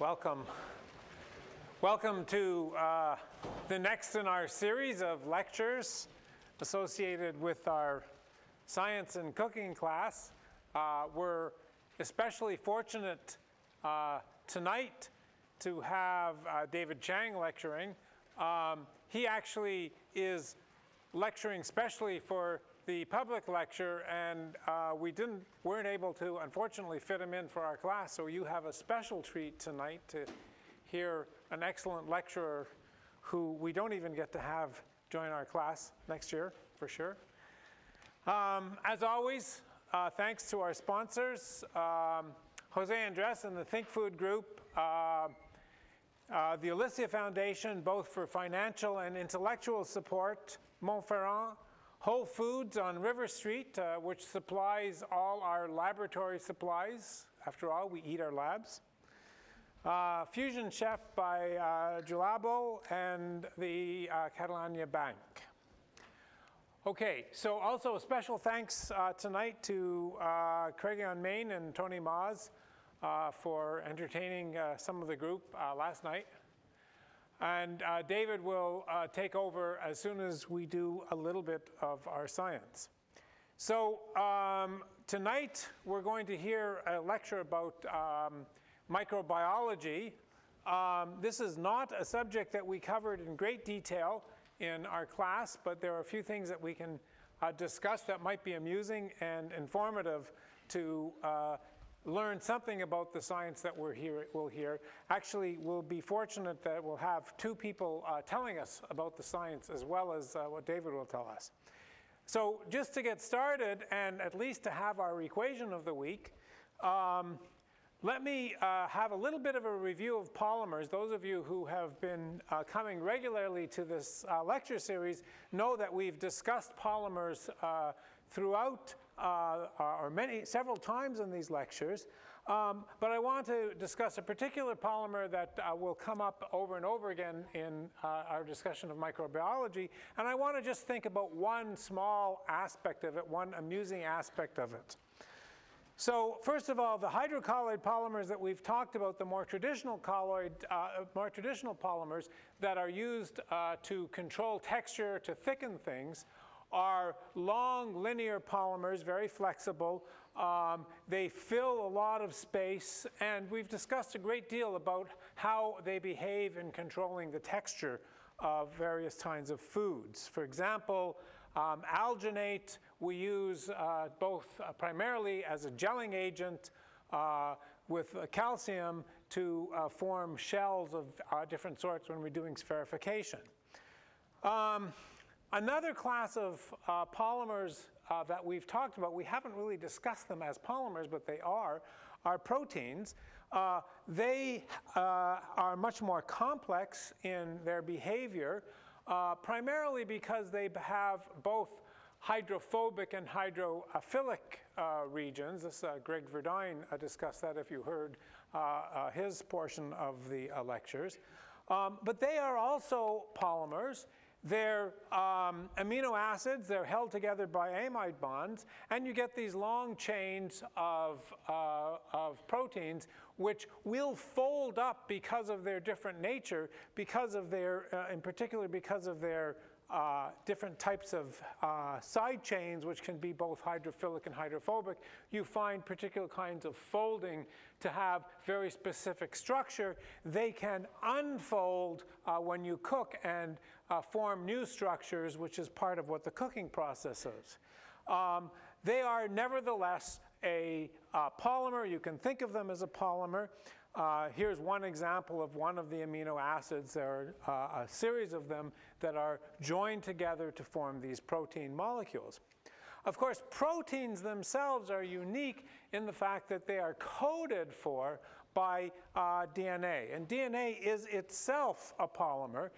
Welcome. Welcome to uh, the next in our series of lectures associated with our science and cooking class. Uh, we're especially fortunate uh, tonight to have uh, David Chang lecturing. Um, he actually is lecturing specially for the public lecture, and uh, we didn't weren't able to unfortunately fit him in for our class. So you have a special treat tonight to hear an excellent lecturer who we don't even get to have join our class next year for sure. Um, as always, uh, thanks to our sponsors, um, Jose Andres and the Think Food Group. Uh, uh, the Alicia Foundation, both for financial and intellectual support, Montferrand, Whole Foods on River Street, uh, which supplies all our laboratory supplies. After all, we eat our labs. Uh, Fusion Chef by uh, Julabo and the uh, Catalunya Bank. Okay, so also a special thanks uh, tonight to uh, on Main and Tony Maws uh, for entertaining some of the group last night. And uh, David will uh, take over as soon as we do a little bit of our science. So um, tonight we're going to hear a lecture about um, microbiology. Um, this is not a subject that we covered in great detail in our class, but there are a few things that we can uh, discuss that might be amusing and informative to uh, learn something about the science that we're here, we'll hear. Actually, we'll be fortunate that we'll have two people uh, telling us about the science as well as uh, what David will tell us. So just to get started and at least to have our equation of the week, um, let me uh, have a little bit of a review of polymers. Those of you who have been uh, coming regularly to this uh, lecture series know that we've discussed polymers uh, throughout or many, several times in these lectures. Um, but I want to discuss a particular polymer that uh, will come up over and over again in our discussion of microbiology. And I want to just think about one small aspect of it, one amusing aspect of it. So first of all, the hydrocolloid polymers that we've talked about, the more traditional colloid, uh, more traditional polymers that are used uh, to control texture, to thicken things, are long linear polymers, very flexible. Um, they fill a lot of space, and we've discussed a great deal about how they behave in controlling the texture of various kinds of foods. For example, um, alginate we use uh, both uh, primarily as a gelling agent uh, with calcium to uh, form shells of uh, different sorts when we're doing spherification. Um, another class of uh, polymers that we've talked about, we haven't really discussed them as polymers, but they are, are proteins. they are much more complex in their behavior. Uh, primarily because they have both hydrophobic and hydrophilic uh, regions. This, uh, Greg Verdine uh, discussed that if you heard uh, uh, his portion of the lectures. Um, but they are also polymers. They're um, amino acids, they're held together by amide bonds, and you get these long chains of, of proteins which will fold up because of their different nature, because of their, uh, in particular, because of their uh, different types of uh, side chains, which can be both hydrophilic and hydrophobic, you find particular kinds of folding to have very specific structure. They can unfold uh, when you cook and uh, form new structures, which is part of what the cooking process is. Um, they are nevertheless a uh, polymer. You can think of them as a polymer. Uh, here's one example of one of the amino acids. There are uh, a series of them that are joined together to form these protein molecules. Of course, proteins themselves are unique in the fact that they are coded for by uh, DNA. And DNA is itself a polymer.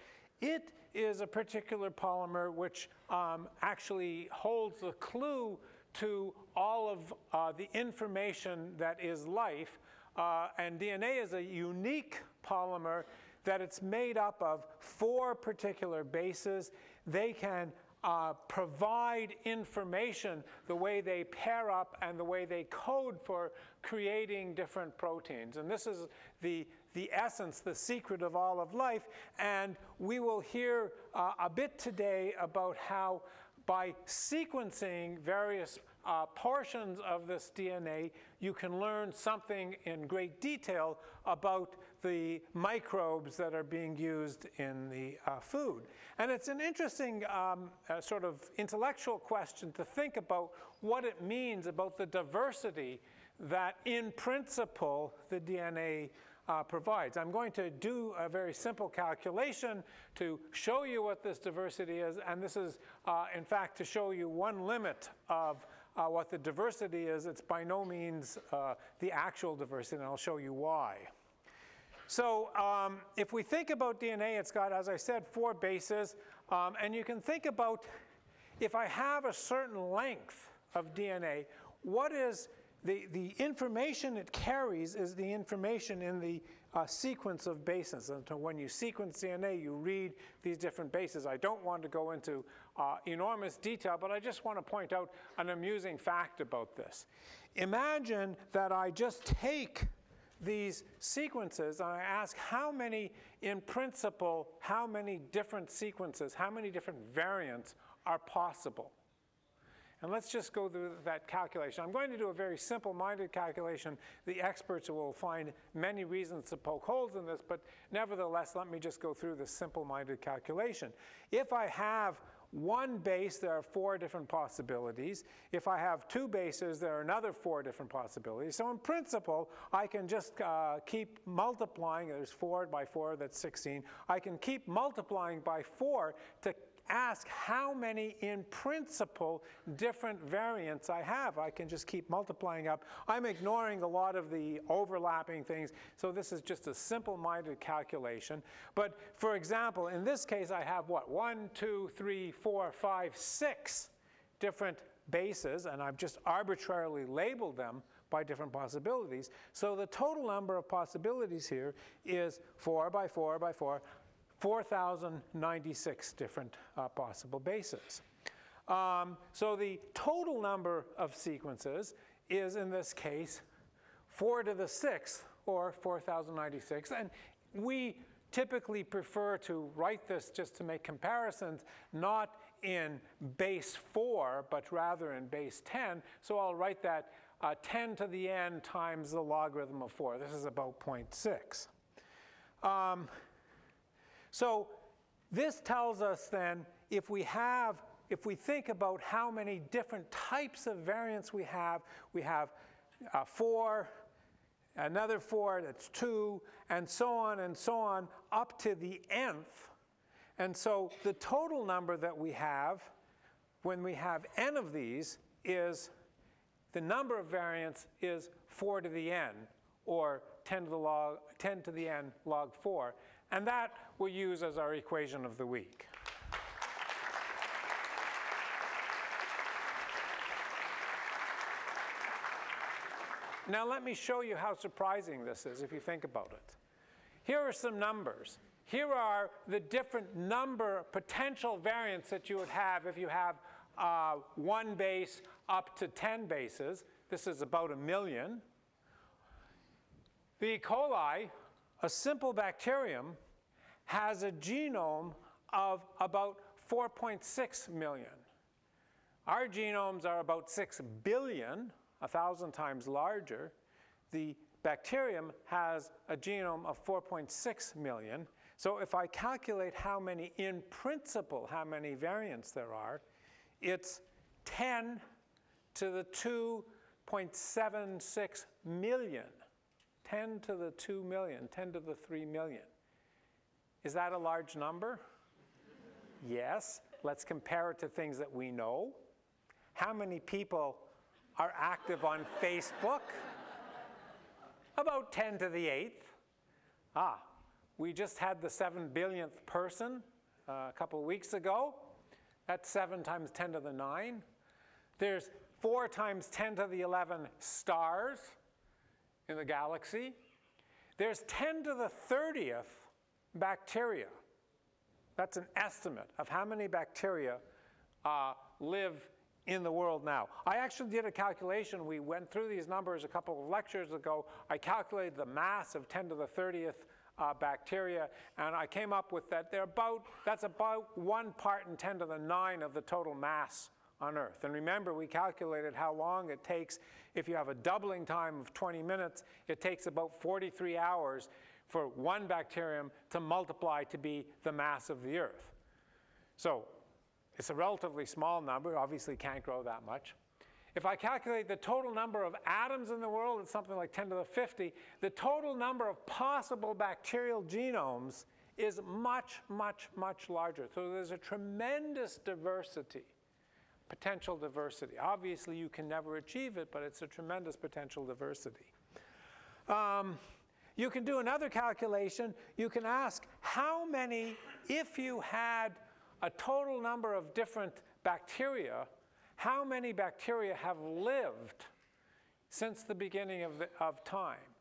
It is a particular polymer which um, actually holds the clue to all of uh, the information that is life. Uh, and DNA is a unique polymer that it's made up of four particular bases. They can uh, provide information the way they pair up and the way they code for creating different proteins. And this is the the essence, the secret of all of life. And we will hear uh, a bit today about how by sequencing various uh, portions of this DNA, you can learn something in great detail about the microbes that are being used in the uh, food. And it's an interesting um, uh, sort of intellectual question to think about what it means about the diversity that, in principle, the DNA uh, provides. I'm going to do a very simple calculation to show you what this diversity is, and this is, uh, in fact, to show you one limit of uh, what the diversity is. It's by no means uh, the actual diversity, and I'll show you why. So um, if we think about DNA, it's got, as I said, four bases, um, and you can think about if I have a certain length of DNA, what is the, the information it carries is the information in the uh, sequence of bases. And so when you sequence DNA, you read these different bases. I don't want to go into uh, enormous detail, but I just want to point out an amusing fact about this. Imagine that I just take these sequences and I ask how many, in principle, how many different sequences, how many different variants are possible. And let's just go through that calculation. I'm going to do a very simple-minded calculation. The experts will find many reasons to poke holes in this, but nevertheless, let me just go through this simple-minded calculation. If I have one base, there are four different possibilities. If I have two bases, there are another four different possibilities. So in principle, I can just uh, keep multiplying. There's four by four, that's 16. I can keep multiplying by four to ask how many, in principle, different variants I have. I can just keep multiplying up. I'm ignoring a lot of the overlapping things, so this is just a simple-minded calculation. But for example, in this case, I have what? One, two, three, four, five, six different bases, and I've just arbitrarily labeled them by different possibilities. So the total number of possibilities here is 4 by 4 by 4 4,096 different uh, possible bases. Um, so the total number of sequences is, in this case, 4 to the 6th, or 4,096. And we typically prefer to write this just to make comparisons, not in base 4, but rather in base 10. So I'll write that uh, 10 to the n times the logarithm of 4. This is about 0.6. Um, so this tells us then if we have, if we think about how many different types of variants we have, we have uh, four, another four, that's two, and so on and so on up to the nth. And so the total number that we have when we have n of these is the number of variants is 4 to the n, or 10 to the, log, 10 to the n log 4. And that we'll use as our equation of the week. Now let me show you how surprising this is if you think about it. Here are some numbers. Here are the different number potential variants that you would have if you have uh, one base up to 10 bases. This is about a million. The E. coli a simple bacterium has a genome of about 4.6 million. Our genomes are about 6 billion, a thousand times larger. The bacterium has a genome of 4.6 million. So if I calculate how many, in principle, how many variants there are, it's 10 to the 2.76 million. 10 to the 2 million, 10 to the 3 million. Is that a large number? yes. Let's compare it to things that we know. How many people are active on Facebook? About 10 to the 8th. Ah, we just had the 7 billionth person uh, a couple weeks ago. That's 7 times 10 to the 9. There's 4 times 10 to the 11 stars in the galaxy. There's 10 to the 30th bacteria. That's an estimate of how many bacteria uh, live in the world now. I actually did a calculation. We went through these numbers a couple of lectures ago. I calculated the mass of 10 to the 30th uh, bacteria, and I came up with that they're about, that's about one part in 10 to the 9 of the total mass on Earth. And remember, we calculated how long it takes if you have a doubling time of 20 minutes, it takes about 43 hours for one bacterium to multiply to be the mass of the Earth. So it's a relatively small number, obviously can't grow that much. If I calculate the total number of atoms in the world, it's something like 10 to the 50. The total number of possible bacterial genomes is much, much, much larger. So there's a tremendous diversity, potential diversity. Obviously, you can never achieve it, but it's a tremendous potential diversity. Um, you can do another calculation. You can ask how many, if you had a total number of different bacteria, how many bacteria have lived since the beginning of, the, of time?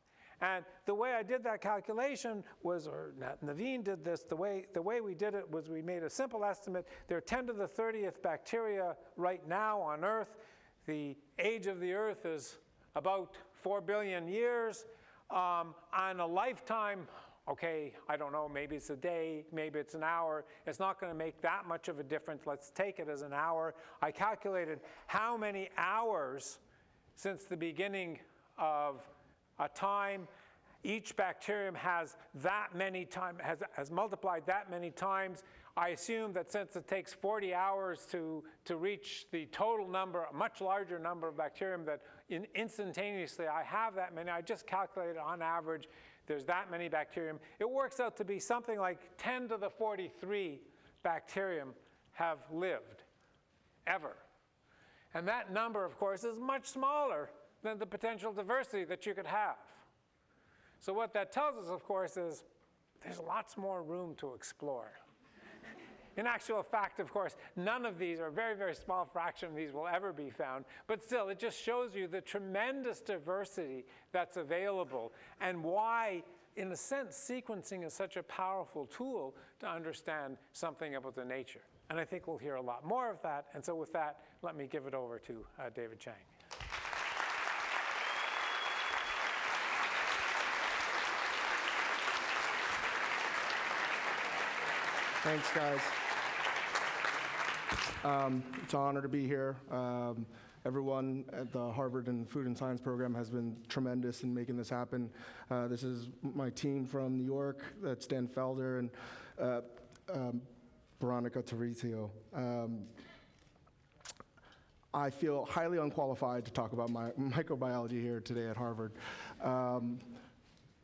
And the way I did that calculation was, or Naveen did this, the way, the way we did it was we made a simple estimate. There are 10 to the 30th bacteria right now on Earth. The age of the Earth is about 4 billion years. Um, on a lifetime, okay, I don't know, maybe it's a day, maybe it's an hour. It's not going to make that much of a difference. Let's take it as an hour. I calculated how many hours since the beginning of a time each bacterium has that many time has, has multiplied that many times. I assume that since it takes 40 hours to, to reach the total number, a much larger number of bacterium, that in, instantaneously I have that many. I just calculated on average there's that many bacterium. It works out to be something like 10 to the 43 bacterium have lived ever. And that number, of course, is much smaller than the potential diversity that you could have. So, what that tells us, of course, is there's lots more room to explore. In actual fact, of course, none of these, or a very, very small fraction of these, will ever be found. But still, it just shows you the tremendous diversity that's available and why, in a sense, sequencing is such a powerful tool to understand something about the nature. And I think we'll hear a lot more of that. And so, with that, let me give it over to uh, David Chang. Thanks, guys. Um, it's an honor to be here. Um, everyone at the Harvard and Food and Science program has been tremendous in making this happen. Uh, this is my team from New York. That's Dan Felder and uh, um, Veronica Terrizio. Um, I feel highly unqualified to talk about my microbiology here today at Harvard. Um,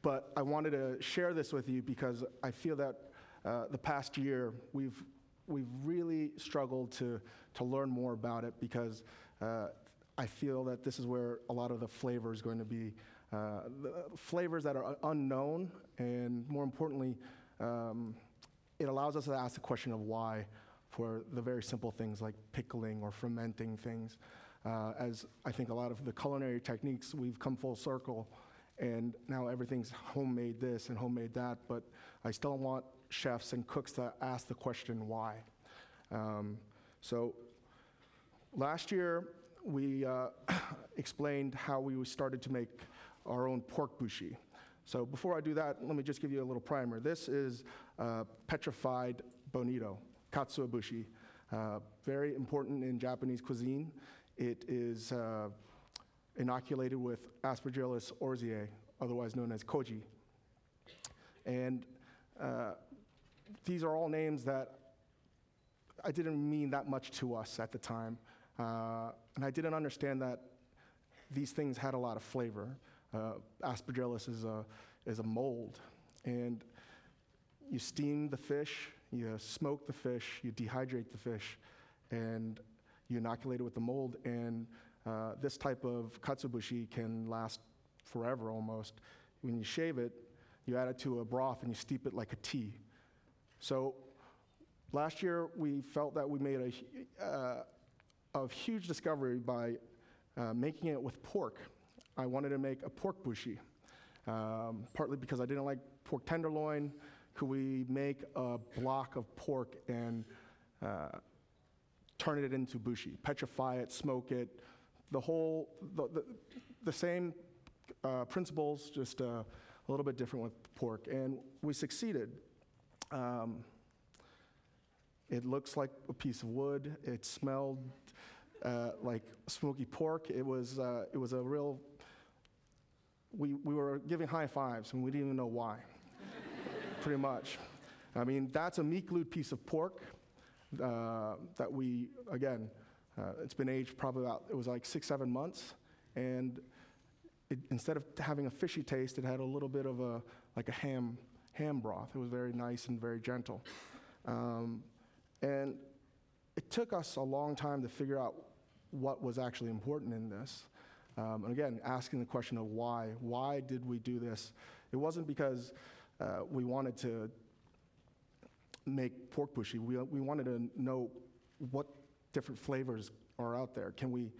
but I wanted to share this with you because I feel that uh, the past year, we've, we've really struggled to, to learn more about it because uh, I feel that this is where a lot of the flavor is going to be. Uh, flavors that are unknown, and more importantly, um, it allows us to ask the question of why for the very simple things like pickling or fermenting things. Uh, as I think a lot of the culinary techniques, we've come full circle, and now everything's homemade this and homemade that, but I still want chefs and cooks that ask the question why. Um, so last year, we uh, explained how we started to make our own pork bushi. So before I do that, let me just give you a little primer. This is uh, petrified bonito, katsuobushi. Uh, very important in Japanese cuisine. It is uh, inoculated with Aspergillus oryzae, otherwise known as koji. And uh, these are all names that I didn't mean that much to us at the time. Uh, and I didn't understand that these things had a lot of flavor. Uh, aspergillus is a, is a mold. And you steam the fish, you smoke the fish, you dehydrate the fish, and you inoculate it with the mold. And uh, this type of katsuobushi can last forever almost. When you shave it, you add it to a broth and you steep it like a tea. So last year we felt that we made a, uh, a huge discovery by uh, making it with pork. I wanted to make a pork bushi, um, partly because I didn't like pork tenderloin. Could we make a block of pork and uh, turn it into bushi, petrify it, smoke it, the whole, the, the, the same uh, principles, just uh, a a little bit different with pork, and we succeeded. Um, it looks like a piece of wood. It smelled uh, like smoky pork. It was, uh, it was a real, we, we were giving high fives and we didn't even know why, pretty much. I mean, that's a meat glued piece of pork uh, that we, again, uh, it's been aged probably about, it was like six, seven months. And it, instead of having a fishy taste, it had a little bit of a, like a ham, ham broth. It was very nice and very gentle. Um, and it took us a long time to figure out what was actually important in this. Um, and again, asking the question of why. Why did we do this? It wasn't because uh, we wanted to make pork bushi. We, we wanted to know what different flavors are out there. Can we,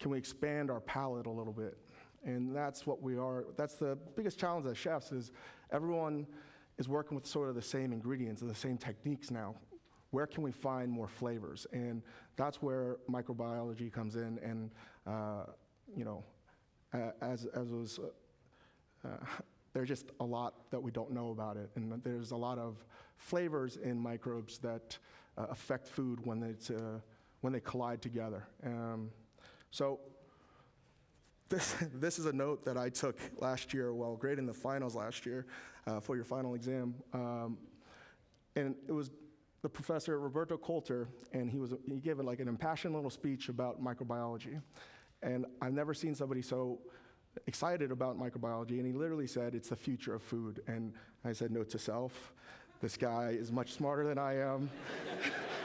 can we expand our palate a little bit? And that's what we are. That's the biggest challenge as chefs is everyone is working with sort of the same ingredients and the same techniques now. Where can we find more flavors? And that's where microbiology comes in. And uh, you know, uh, as as was, uh, there's just a lot that we don't know about it, and there's a lot of flavors in microbes that uh, affect food when it's uh, when they collide together. Um, so. This, this is a note that I took last year while grading the finals last year uh, for your final exam. Um, and it was the professor Roberto Kolter, and he, was, he gave it like an impassioned little speech about microbiology. And I've never seen somebody so excited about microbiology. And he literally said, It's the future of food. And I said, Note to self, this guy is much smarter than I am.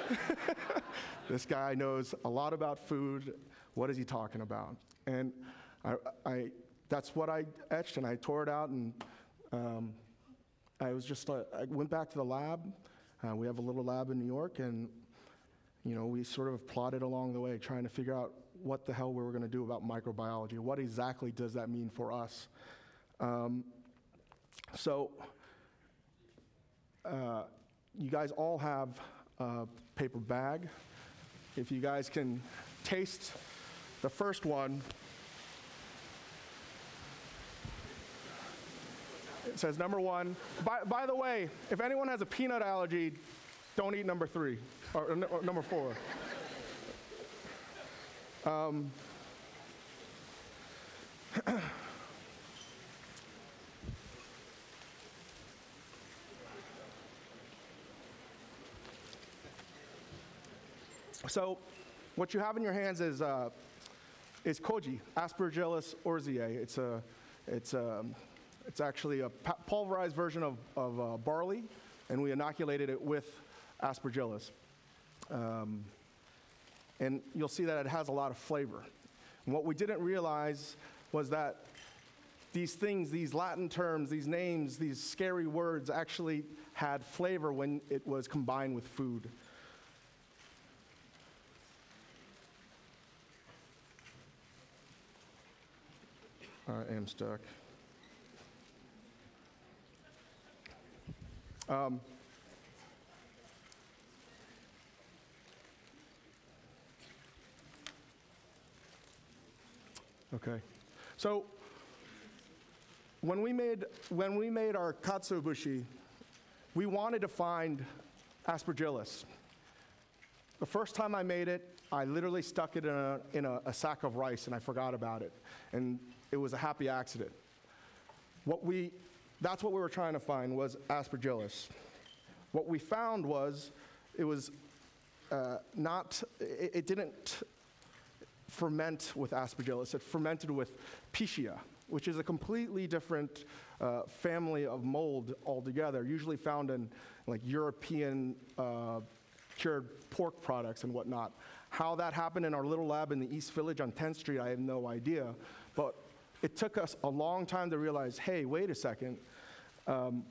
this guy knows a lot about food. What is he talking about? And I, I, that's what I etched, and I tore it out, and um, I was just, uh, I went back to the lab. Uh, we have a little lab in New York, and you know, we sort of plodded along the way, trying to figure out what the hell we were going to do about microbiology. What exactly does that mean for us? Um, so, uh, you guys all have a paper bag. If you guys can taste the first one, it says number one. By, by the way, if anyone has a peanut allergy, don't eat number three or, or number four. Um, so, what you have in your hands is, uh, is koji, Aspergillus oryzae. It's, a, it's, a, it's actually a pulverized version of, of uh, barley, and we inoculated it with Aspergillus. Um, and you'll see that it has a lot of flavor. And what we didn't realize was that these things, these Latin terms, these names, these scary words actually had flavor when it was combined with food. I am stuck. Um, Okay. So when we made when we made our katsuobushi, we wanted to find aspergillus. The first time I made it, I literally stuck it in a, in a, a sack of rice and I forgot about it. And it was a happy accident. What we, that's what we were trying to find was aspergillus. What we found was it was uh, not, it, it didn't ferment with aspergillus. It fermented with Pichia, which is a completely different uh, family of mold altogether, usually found in like European uh, cured pork products and whatnot. How that happened in our little lab in the East Village on 10th Street, I have no idea. But it took us a long time to realize hey, wait a second. Um,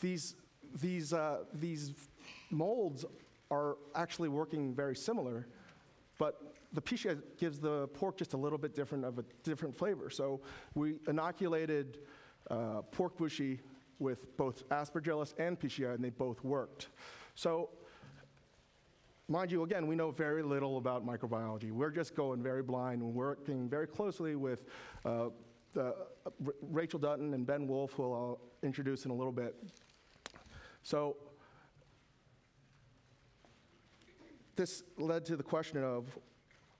these, these, uh, these molds are actually working very similar but the pichia gives the pork just a little bit different of a different flavor. So we inoculated uh, pork bushi with both aspergillus and pichia, and they both worked. So mind you, again, we know very little about microbiology. We're just going very blind and working very closely with uh, the, uh, Rachel Dutton and Ben Wolfe, who I'll introduce in a little bit. So this led to the question of,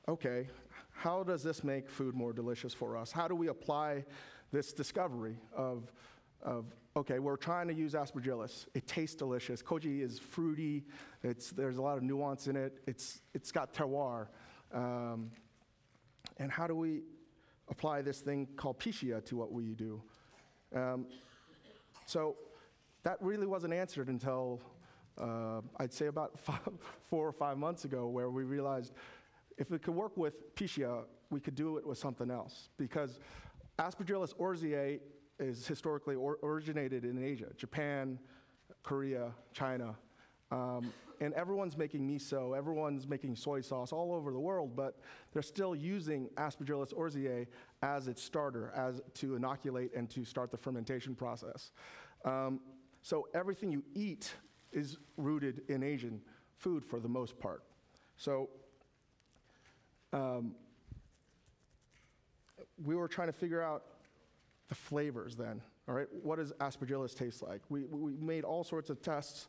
okay, how does this make food more delicious for us? How do we apply this discovery of, of okay, we're trying to use aspergillus. It tastes delicious. Koji is fruity. It's, there's a lot of nuance in it. It's, it's got terroir. Um, and how do we apply this thing called Pichia to what we do? Um, so that really wasn't answered until uh, I'd say about five, four or five months ago, where we realized if we could work with Pichia, we could do it with something else. Because Aspergillus oryzae is historically or- originated in Asia, Japan, Korea, China. Um, and everyone's making miso, everyone's making soy sauce all over the world, but they're still using Aspergillus oryzae as its starter, as to inoculate and to start the fermentation process. Um, so everything you eat is rooted in Asian food for the most part. So um, we were trying to figure out the flavors then. All right, what does aspergillus taste like? We, we made all sorts of tests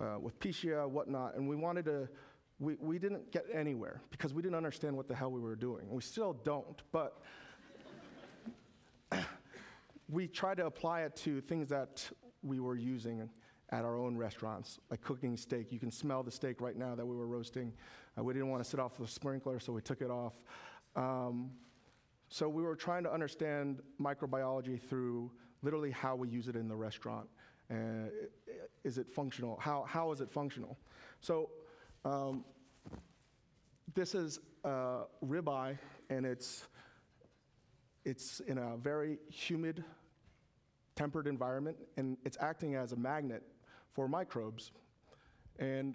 uh, with Pichia, whatnot, and we wanted to. We, we didn't get anywhere because we didn't understand what the hell we were doing. We still don't, but we tried to apply it to things that we were using at our own restaurants, like cooking steak. You can smell the steak right now that we were roasting. Uh, we didn't want to sit off the sprinkler, so we took it off. Um, so we were trying to understand microbiology through literally how we use it in the restaurant. Uh, is it functional? How, how is it functional? So um, this is uh, ribeye, and it's, it's in a very humid, tempered environment, and it's acting as a magnet for microbes. And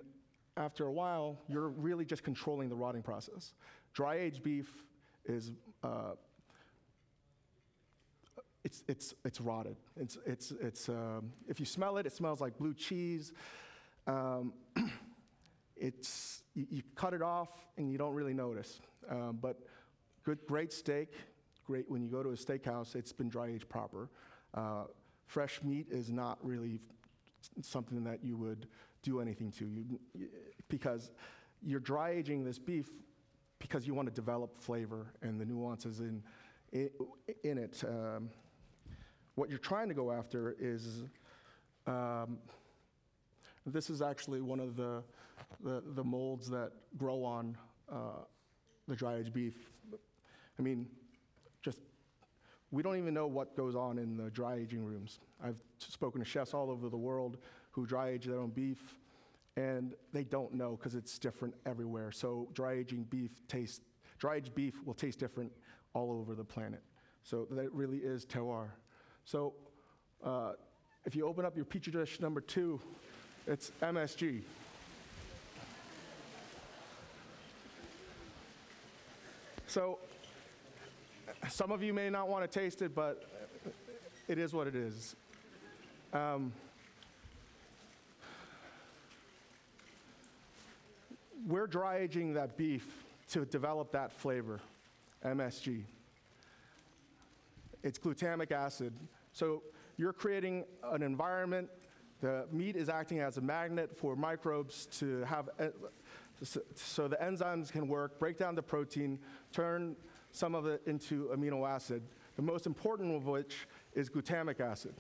after a while, you're really just controlling the rotting process. Dry aged beef is uh, it's, it's, it's rotted. It's, it's, it's, um, if you smell it, it smells like blue cheese. Um, it's, you, you cut it off and you don't really notice. Um, but good, great steak, great when you go to a steakhouse, it's been dry aged proper. Uh, fresh meat is not really something that you would do anything to you, because you're dry aging this beef because you want to develop flavor and the nuances in, in, in it. Um, what you're trying to go after is um, this is actually one of the, the, the molds that grow on uh, the dry aged beef. I mean, just we don't even know what goes on in the dry aging rooms. I've spoken to chefs all over the world who dry age their own beef, and they don't know because it's different everywhere. So dry aging beef tastes, dry aged beef will taste different all over the planet. So that really is terroir. So uh, if you open up your petri dish number two, it's MSG. So some of you may not want to taste it, but it is what it is. Um, we're dry aging that beef to develop that flavor, MSG. It's glutamic acid. So you're creating an environment. The meat is acting as a magnet for microbes to have, so the enzymes can work, break down the protein, turn some of it into amino acid, the most important of which is glutamic acid.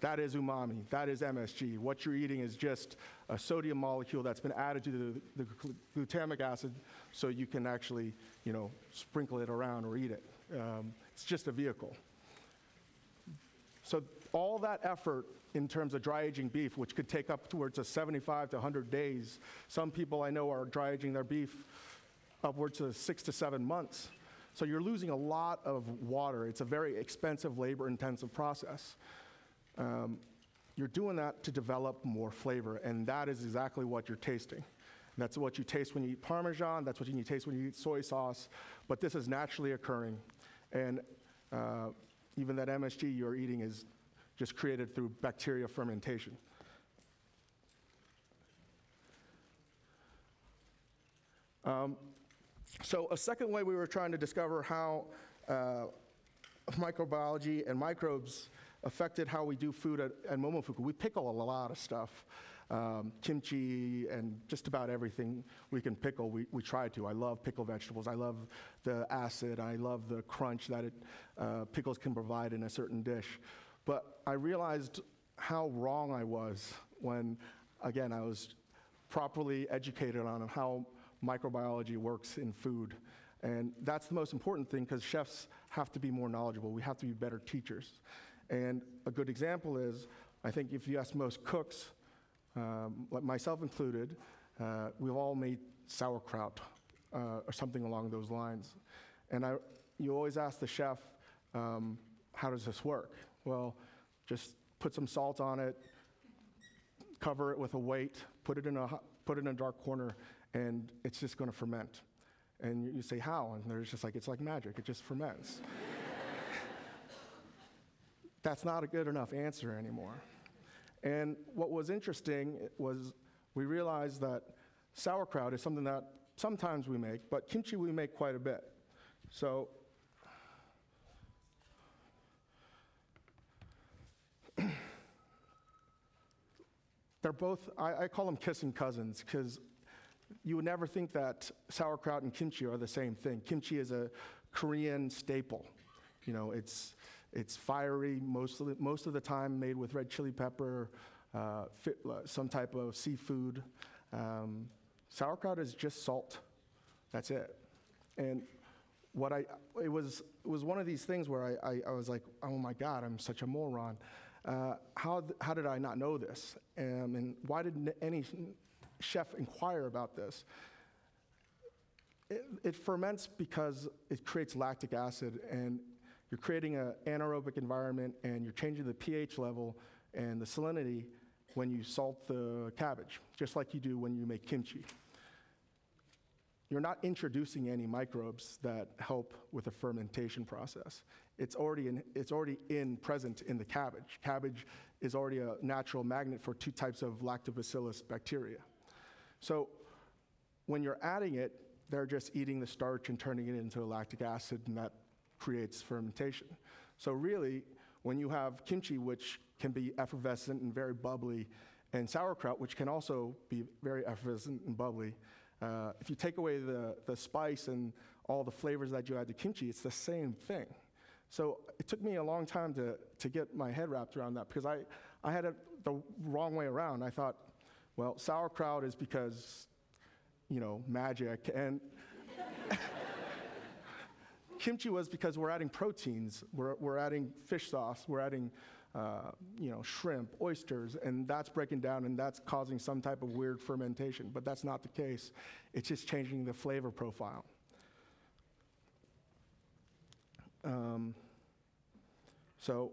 That is umami. That is MSG. What you're eating is just a sodium molecule that's been added to the, the glutamic acid so you can actually, you know, sprinkle it around or eat it. Um, it's just a vehicle. So all that effort in terms of dry aging beef, which could take up towards a 75 to 100 days. Some people I know are dry aging their beef upwards of six to seven months. So you're losing a lot of water. It's a very expensive, labor intensive process. Um, you're doing that to develop more flavor, and that is exactly what you're tasting. That's what you taste when you eat Parmesan, that's what you taste when you eat soy sauce, but this is naturally occurring. And uh, even that MSG you're eating is just created through bacteria fermentation. Um, so, a second way we were trying to discover how uh, microbiology and microbes affected how we do food at, at Momofuku. We pickle a lot of stuff. Um, kimchi and just about everything we can pickle, we, we try to. I love pickle vegetables. I love the acid. I love the crunch that it, uh, pickles can provide in a certain dish. But I realized how wrong I was when, again, I was properly educated on how microbiology works in food. And that's the most important thing because chefs have to be more knowledgeable. We have to be better teachers. And a good example is I think if you ask most cooks, um, like myself included, uh, we've all made sauerkraut uh, or something along those lines. And I, you always ask the chef, um, how does this work? Well, just put some salt on it, cover it with a weight, put it in a, put it in a dark corner, and it's just going to ferment. And you, you say, how? And they're just like, it's like magic, it just ferments. That's not a good enough answer anymore. And what was interesting was we realized that sauerkraut is something that sometimes we make, but kimchi we make quite a bit. So they're both, I, I call them kissing cousins because you would never think that sauerkraut and kimchi are the same thing. Kimchi is a Korean staple. You know, it's, it's fiery most of, the, most of the time, made with red chili pepper, uh, uh, some type of seafood. Um, sauerkraut is just salt. That's it. And what I, it was, it was one of these things where I, I, I was like, oh my God, I'm such a moron. Uh, how, th- how did I not know this? Um, and why did n- any chef inquire about this? It, it ferments because it creates lactic acid, and you're creating an anaerobic environment, and you're changing the pH level and the salinity when you salt the cabbage, just like you do when you make kimchi. You're not introducing any microbes that help with the fermentation process. It's already in, it's already in present in the cabbage. Cabbage is already a natural magnet for two types of lactobacillus bacteria. So when you're adding it, they're just eating the starch and turning it into lactic acid, and that creates fermentation. So really, when you have kimchi, which can be effervescent and very bubbly, and sauerkraut, which can also be very effervescent and bubbly, uh, if you take away the, the spice and all the flavors that you add to kimchi, it's the same thing. So it took me a long time to, to get my head wrapped around that because I, I had it the wrong way around. I thought, well, sauerkraut is because, you know, magic. And kimchi was because we're adding proteins, we're, we're adding fish sauce, we're adding, uh, you know, shrimp, oysters, and that's breaking down and that's causing some type of weird fermentation. But that's not the case. It's just changing the flavor profile. Um, so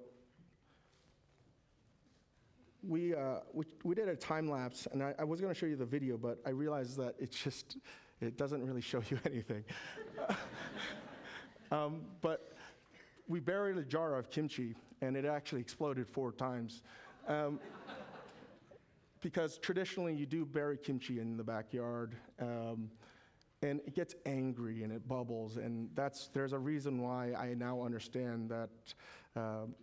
we, uh, we, we did a time lapse, and I, I was going to show you the video, but I realized that it just, it doesn't really show you anything. Um, but we buried a jar of kimchi, and it actually exploded four times. Um, because traditionally, you do bury kimchi in the backyard. Um, and it gets angry and it bubbles and that's there's a reason why i now understand that um,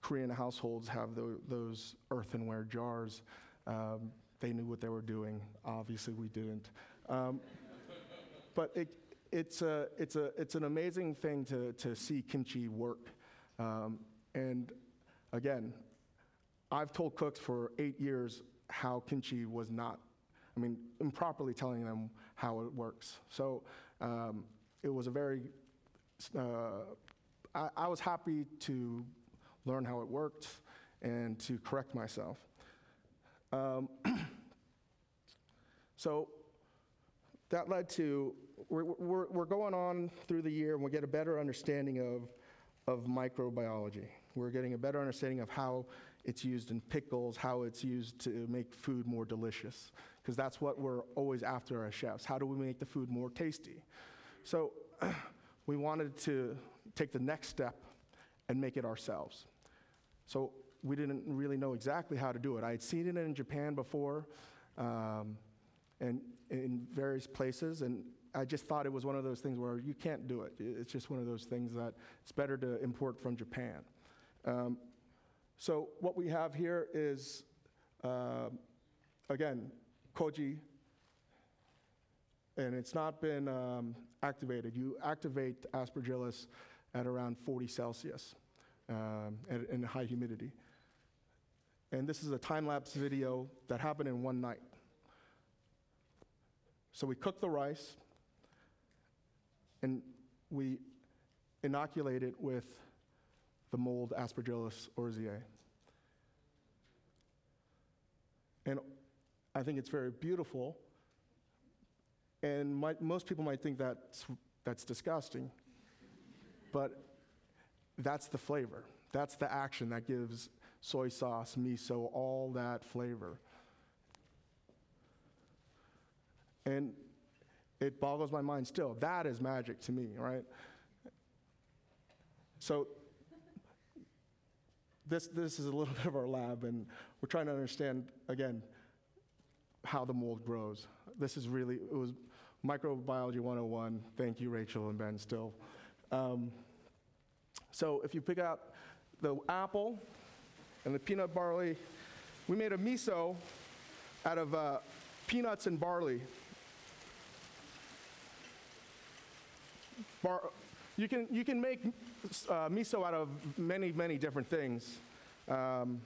korean households have tho- those earthenware jars um, they knew what they were doing obviously we didn't um, but it, it's, a, it's, a, it's an amazing thing to, to see kimchi work um, and again i've told cooks for eight years how kimchi was not I mean, improperly telling them how it works. So um, it was a very, uh, I, I was happy to learn how it worked and to correct myself. Um, so that led to, we're, we're, we're going on through the year and we get a better understanding of, of microbiology. We're getting a better understanding of how it's used in pickles, how it's used to make food more delicious, because that's what we're always after as chefs. How do we make the food more tasty? So we wanted to take the next step and make it ourselves. So we didn't really know exactly how to do it. I had seen it in Japan before um, and in various places, and I just thought it was one of those things where you can't do it. It's just one of those things that it's better to import from Japan. Um, so what we have here is, uh, again, koji, and it's not been um, activated. You activate aspergillus at around 40 Celsius um, in high humidity. And this is a time-lapse video that happened in one night. So we cook the rice and we inoculate it with the mold Aspergillus oryzae. And I think it's very beautiful. And might, most people might think that's, that's disgusting, but that's the flavor. That's the action that gives soy sauce, miso, all that flavor. And it boggles my mind still. That is magic to me, right? So this, this is a little bit of our lab, and we're trying to understand, again, how the mold grows. This is really, it was microbiology 101. Thank you, Rachel and Ben, still. Um, so if you pick out the apple and the peanut barley, we made a miso out of uh, peanuts and barley. You, can, you can make uh, miso out of many, many different things. Um,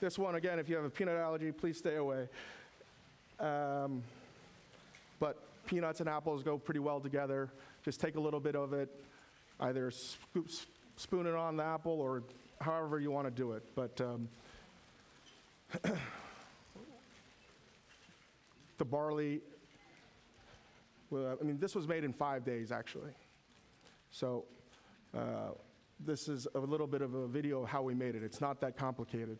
this one, again, if you have a peanut allergy, please stay away. Um, but peanuts and apples go pretty well together. Just take a little bit of it, either scoop, spoon it on the apple or however you want to do it. But um, the barley, well, I mean, this was made in five days actually. So uh, this is a little bit of a video of how we made it. It's not that complicated.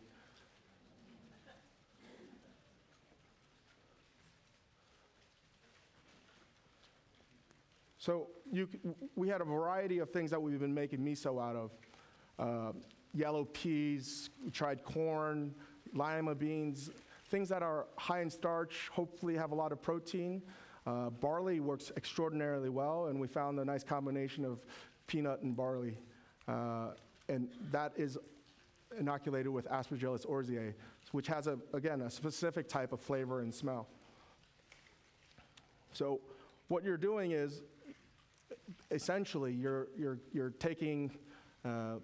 So you, we had a variety of things that we've been making miso out of. Uh, yellow peas, we tried corn, lima beans, things that are high in starch, hopefully have a lot of protein. Uh, barley works extraordinarily well, and we found a nice combination of peanut and barley. Uh, and that is inoculated with Aspergillus oryzae, which has, a, again, a specific type of flavor and smell. So what you're doing is essentially you're, you're, you're taking, uh,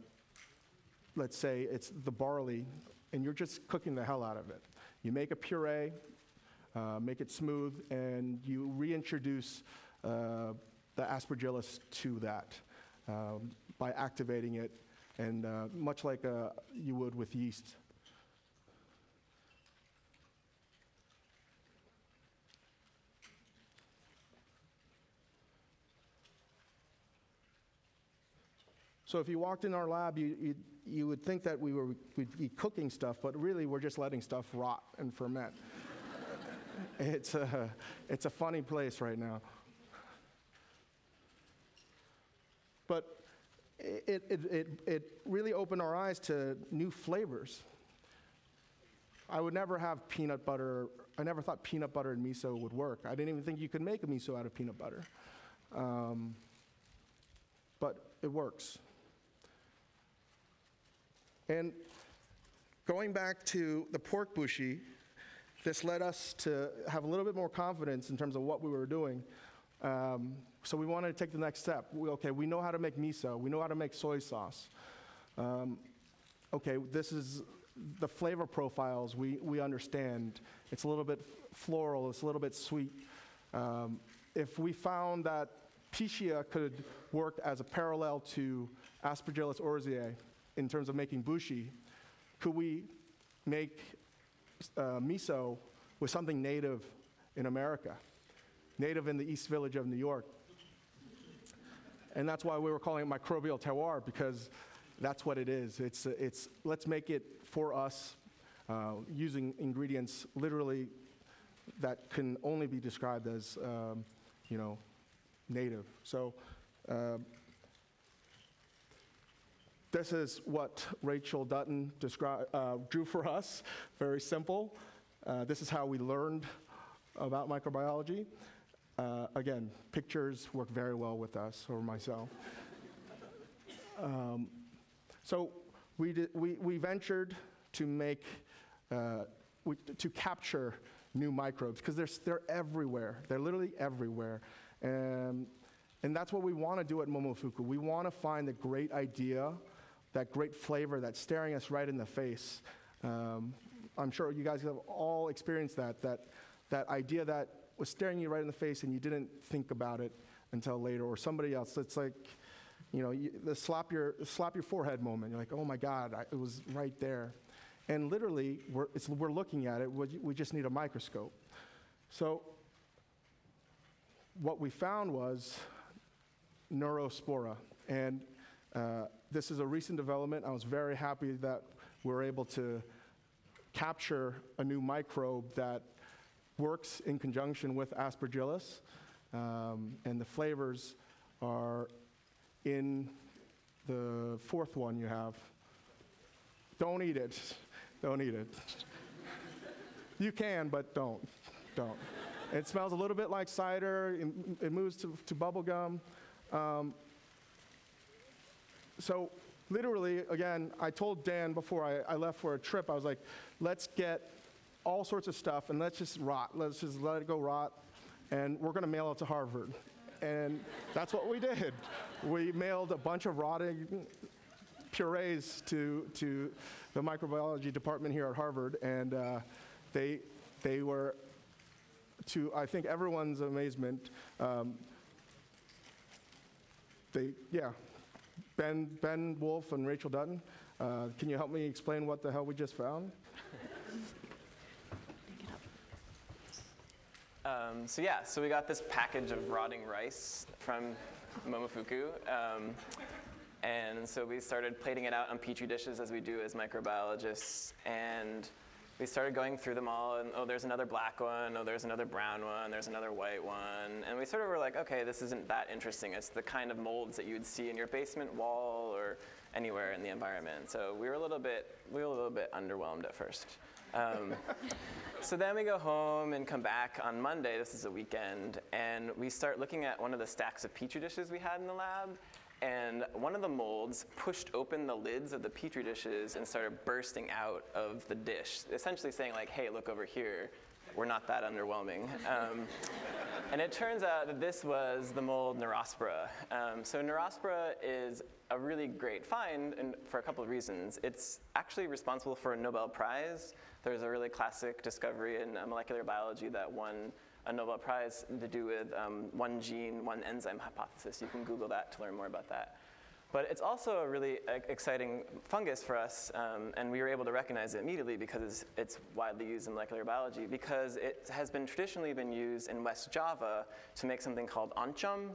let's say it's the barley, and you're just cooking the hell out of it. You make a puree, uh, make it smooth, and you reintroduce uh, the aspergillus to that um, by activating it, and uh, much like uh, you would with yeast. So if you walked in our lab, you, you, you would think that we were, we'd be cooking stuff, but really we're just letting stuff rot and ferment. It's, a, it's a funny place right now. But it, it, it, it really opened our eyes to new flavors. I would never have peanut butter. I never thought peanut butter and miso would work. I didn't even think you could make a miso out of peanut butter. Um, but it works. And going back to the pork bushi, this led us to have a little bit more confidence in terms of what we were doing. Um, so we wanted to take the next step. We, okay, we know how to make miso, we know how to make soy sauce. Um, okay, this is the flavor profiles we, we understand. It's a little bit floral, it's a little bit sweet. Um, if we found that Pichia could work as a parallel to Aspergillus oryzae in terms of making bushi, could we make uh, miso was something native in America, native in the East Village of New York? And that's why we were calling it microbial terroir, because that's what it is. It's, it's let's make it for us uh, using ingredients literally that can only be described as, um, you know, native. So uh, this is what Rachel Dutton descri- uh, drew for us. Very simple. Uh, this is how we learned about microbiology. Uh, again, pictures work very well with us or myself. Um, so we, we, we ventured to make, uh, we, to capture new microbes because they're, they're everywhere. They're literally everywhere. And, and that's what we want to do at Momofuku. We want to find the great idea, that great flavor that's staring us right in the face. Um, I'm sure you guys have all experienced that, that, that idea that was staring you right in the face and you didn't think about it until later, or somebody else. It's like, you know, you, the slap your, slap your forehead moment. You're like, oh my God, I, it was right there. And literally, we're, we're looking at it, we, we just need a microscope. So, what we found was neurospora. And uh, this is a recent development. I was very happy that we are able to capture a new microbe that works in conjunction with aspergillus. Um, and the flavors are in the fourth one you have. Don't eat it. Don't eat it. you can, but don't. Don't. It smells a little bit like cider. It, it moves to, to bubble gum. Um, so, literally, again, I told Dan before I, I left for a trip, I was like, let's get all sorts of stuff and let's just rot. Let's just let it go rot. And we're going to mail it to Harvard. And that's what we did. We mailed a bunch of rotting purees to, to the microbiology department here at Harvard. And uh, they, they were, to I think everyone's amazement, um, they, yeah, Ben, Ben Wolfe and Rachel Dutton, uh, can you help me explain what the hell we just found? Um, so yeah, so we got this package of rotting rice from Momofuku. Um, and so we started plating it out on petri dishes as we do as microbiologists. And we started going through them all, and oh, there's another black one, oh, there's another brown one, there's another white one. And we sort of were like, okay, this isn't that interesting. It's the kind of molds that you would see in your basement wall or anywhere in the environment. So we were a little bit, we were a little bit underwhelmed at first. Um, so then we go home and come back on Monday, this is a weekend, and we start looking at one of the stacks of petri dishes we had in the lab. And one of the molds pushed open the lids of the petri dishes and started bursting out of the dish, essentially saying like, "Hey, look over here. We're not that underwhelming." Um, and it turns out that this was the mold Neurospora. Um, so Neurospora is a really great find and for a couple of reasons. It's actually responsible for a Nobel Prize. There's a really classic discovery in uh, molecular biology that won a Nobel Prize to do with um, one gene, one enzyme hypothesis. You can Google that to learn more about that. But it's also a really exciting fungus for us, um, and we were able to recognize it immediately because it's, widely used in molecular biology, because it has been traditionally been used in West Java to make something called oncom.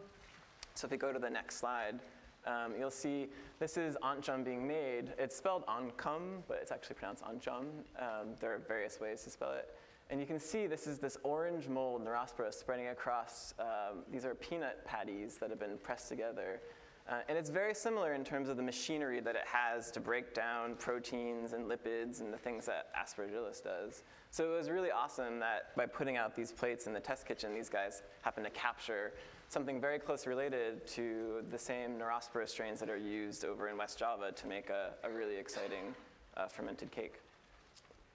So if we go to the next slide, um, you'll see this is oncom being made. It's spelled oncom, but it's actually pronounced onchom. Um, there are various ways to spell it. And you can see this is this orange mold, Neurospora, spreading across. Um, these are peanut patties that have been pressed together. Uh, and it's very similar in terms of the machinery that it has to break down proteins and lipids and the things that aspergillus does. So it was really awesome that by putting out these plates in the test kitchen, these guys happened to capture something very close related to the same Neurospora strains that are used over in West Java to make a, a really exciting uh, fermented cake.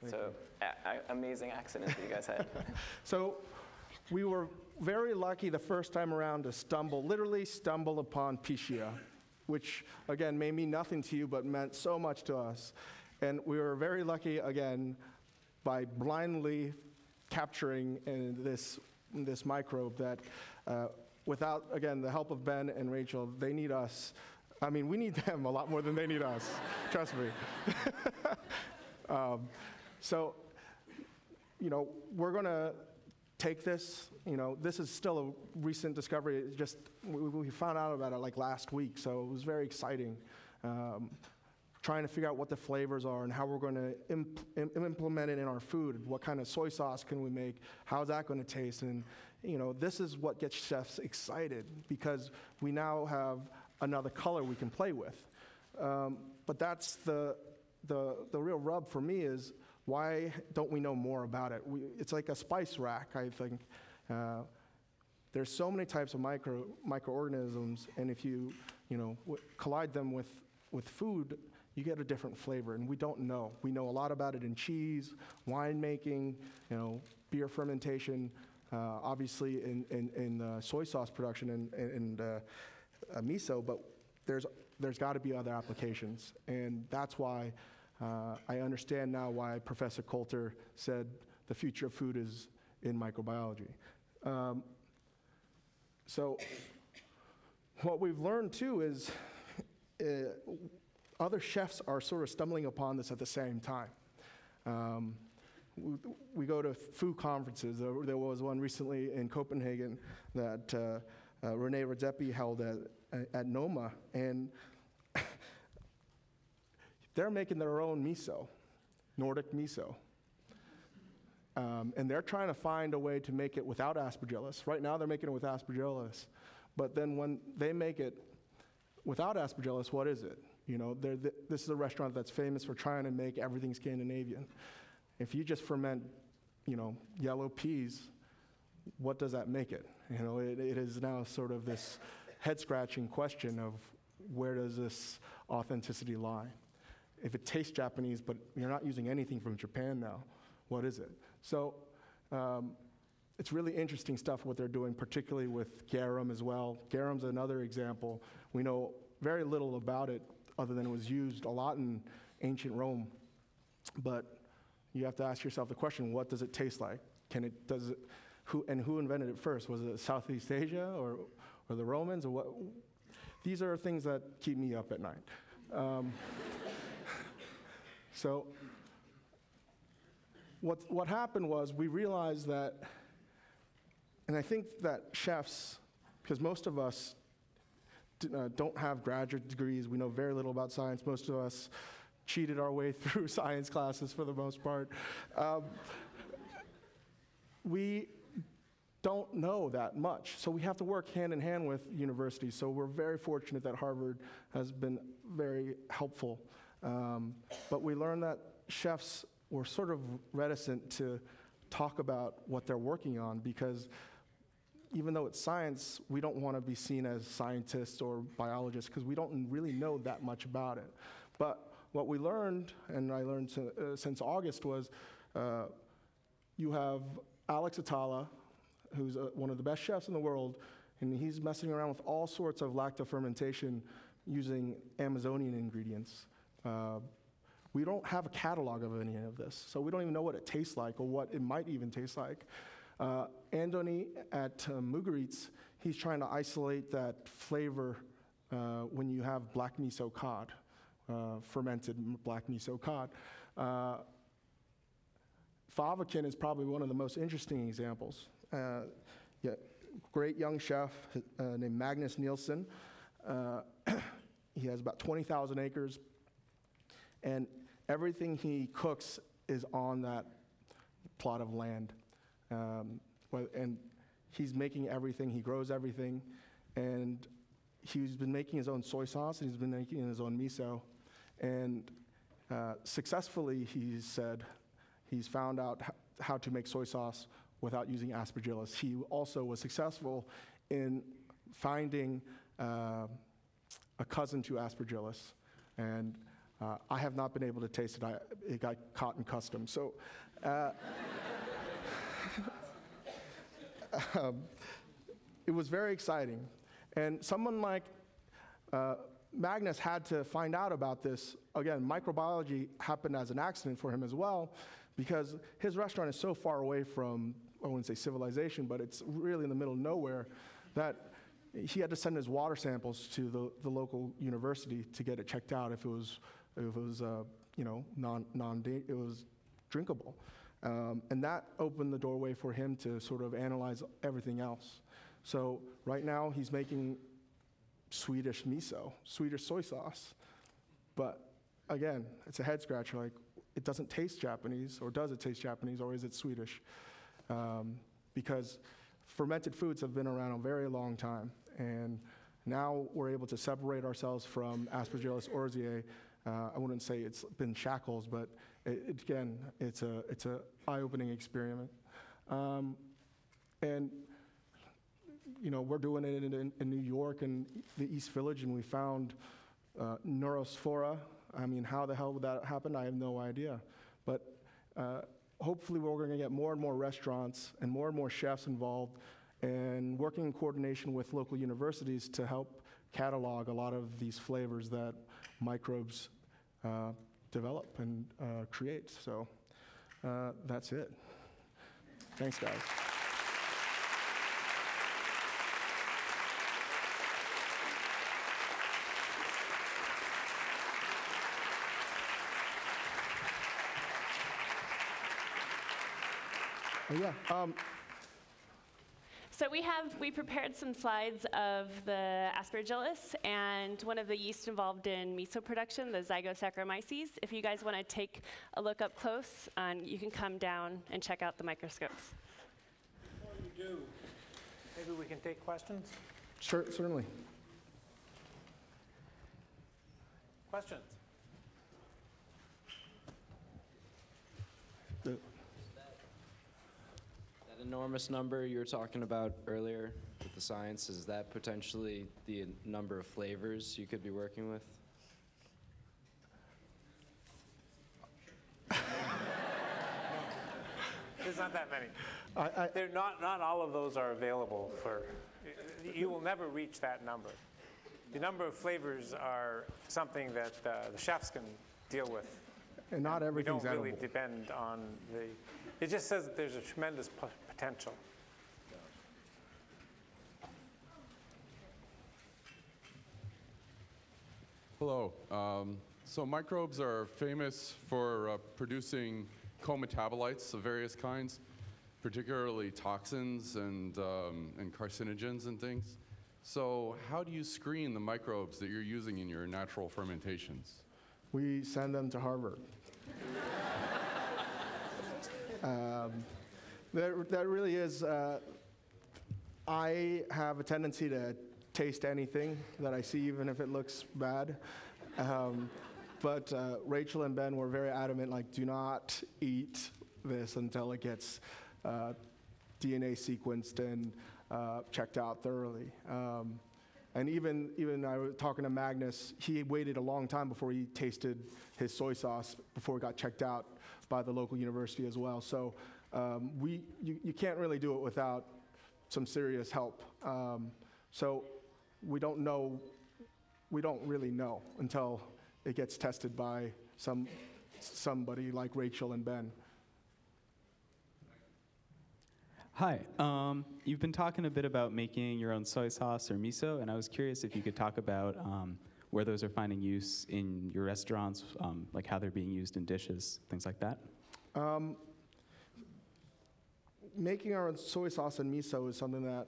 So, a- a- amazing accident that you guys had. so, we were very lucky the first time around to stumble, literally stumble upon Pichia, which again may mean nothing to you, but meant so much to us. And we were very lucky again by blindly capturing uh, this, this microbe that uh, without, again, the help of Ben and Rachel, they need us. I mean, we need them a lot more than they need us. Trust me. um, so, you know, we're going to take this. You know, this is still a recent discovery. It just we, we, found out about it like last week, so it was very exciting. Um, trying to figure out what the flavors are and how we're going to imp- implement it in our food. What kind of soy sauce can we make? How's that going to taste? And you know, this is what gets chefs excited because we now have another color we can play with. Um, but that's the, the, the real rub for me is why don't we know more about it? We, it's like a spice rack, I think. Uh, there's so many types of micro microorganisms, and if you you know w- collide them with with food, you get a different flavor, and we don't know. We know a lot about it in cheese, winemaking, you know, beer fermentation, uh, obviously in in, in uh, soy sauce production and and uh, uh, miso, but there's there's got to be other applications, and that's why uh, I understand now why Professor Kolter said the future of food is in microbiology. Um, so, what we've learned too is uh, other chefs are sort of stumbling upon this at the same time. Um, we, go to food conferences. There, there was one recently in Copenhagen that uh, uh, Rene Redzepi held at, at NOMA, and they're making their own miso, Nordic miso. Um, and they're trying to find a way to make it without aspergillus. Right now, they're making it with aspergillus. But then when they make it without aspergillus, what is it? You know, th- this is a restaurant that's famous for trying to make everything Scandinavian. If you just ferment, you know, yellow peas, what does that make it? You know, it, it is now sort of this head-scratching question of where does this authenticity lie? If it tastes Japanese, but you're not using anything from Japan now, what is it? So um, it's really interesting stuff what they're doing, particularly with garum as well. Garum's another example. We know very little about it other than it was used a lot in ancient Rome. But you have to ask yourself the question, what does it taste like? Can it, does it, who, and who invented it first? Was it Southeast Asia or, or the Romans or what? These are things that keep me up at night. Um, so what, what happened was we realized that, and I think that chefs, because most of us uh, don't have graduate degrees, we know very little about science, most of us cheated our way through science classes for the most part. Um, we don't know that much. So we have to work hand in hand with universities. So we're very fortunate that Harvard has been very helpful. Um, but we learned that chefs were sort of reticent to talk about what they're working on because even though it's science, we don't want to be seen as scientists or biologists because we don't really know that much about it. But what we learned, and I learned to, uh, since August, was uh, you have Alex Atala, who's uh, one of the best chefs in the world, and he's messing around with all sorts of lactofermentation using Amazonian ingredients. Uh, we don't have a catalog of any of this, so we don't even know what it tastes like or what it might even taste like. Uh, Andoni at uh, Mugaritz, he's trying to isolate that flavor uh, when you have black miso cod, uh, fermented black miso cod. Uh, Fäviken is probably one of the most interesting examples. Uh, yeah, great young chef uh, named Magnus Nilsson. Uh, he has about 20,000 acres, and everything he cooks is on that plot of land. Um, and he's making everything, he grows everything, and he's been making his own soy sauce, and he's been making his own miso. And uh, successfully, he said, he's found out how to make soy sauce without using aspergillus. He also was successful in finding uh, a cousin to aspergillus. And uh, I have not been able to taste it. I, it got caught in customs. So uh, um, it was very exciting. And someone like uh, Magnus had to find out about this. Again, microbiology happened as an accident for him as well, because his restaurant is so far away from, I wouldn't say civilization, but it's really in the middle of nowhere, that he had to send his water samples to the, the local university to get it checked out if it was, it was uh, you know, non, non it was drinkable. Um, and that opened the doorway for him to sort of analyze everything else. So right now he's making Swedish miso, Swedish soy sauce. But again, it's a head scratcher. Like, it doesn't taste Japanese, or does it taste Japanese, or is it Swedish? Um, because fermented foods have been around a very long time, and now we're able to separate ourselves from Aspergillus oryzae. Uh, I wouldn't say it's been shackles, but it, it- again, it's a it's a eye-opening experiment. Um, and you know, we're doing it in, in, in New York and the East Village, and we found uh. I mean, how the hell would that happen? I have no idea. But uh, hopefully, we're going to get more and more restaurants and more and more chefs involved, and working in coordination with local universities to help catalog a lot of these flavors that microbes uh, develop and uh, create. So uh, that's it. Thanks, guys. Oh, yeah. Um, So we have, we prepared some slides of the aspergillus and one of the yeast involved in miso production, the Zygosaccharomyces. If you guys want to take a look up close, um, you can come down and check out the microscopes. Before you do, maybe we can take questions? sure, certainly. Questions? The- That enormous number you were talking about earlier with the science, is that potentially the number of flavors you could be working with? There's not that many. I, I, They're not, not all of those are available for, you will never reach that number. The number of flavors are something that uh, the chefs can deal with. and not We everything's don't really edible. depend on the, it just says that there's a tremendous po- potential. Hello. Um, so microbes are famous for uh, producing co-metabolites of various kinds, particularly toxins and, um, and carcinogens and things. So how do you screen the microbes that you're using in your natural fermentations? We send them to Harvard. um, that, that really is, uh, I have a tendency to taste anything that I see, even if it looks bad. Um, but uh, Rachel and Ben were very adamant, like, do not eat this until it gets uh, DNA sequenced and uh, checked out thoroughly. Um, and even even I was talking to Magnus, he waited a long time before he tasted his soy sauce before it got checked out by the local university as well. So um, we you, you can't really do it without some serious help. Um, so we don't know, we don't really know until it gets tested by some somebody like Rachel and Ben. Hi. Um, you've been talking a bit about making your own soy sauce or miso, and I was curious if you could talk about um, where those are finding use in your restaurants, um, like how they're being used in dishes, things like that. Making our own soy sauce and miso is something that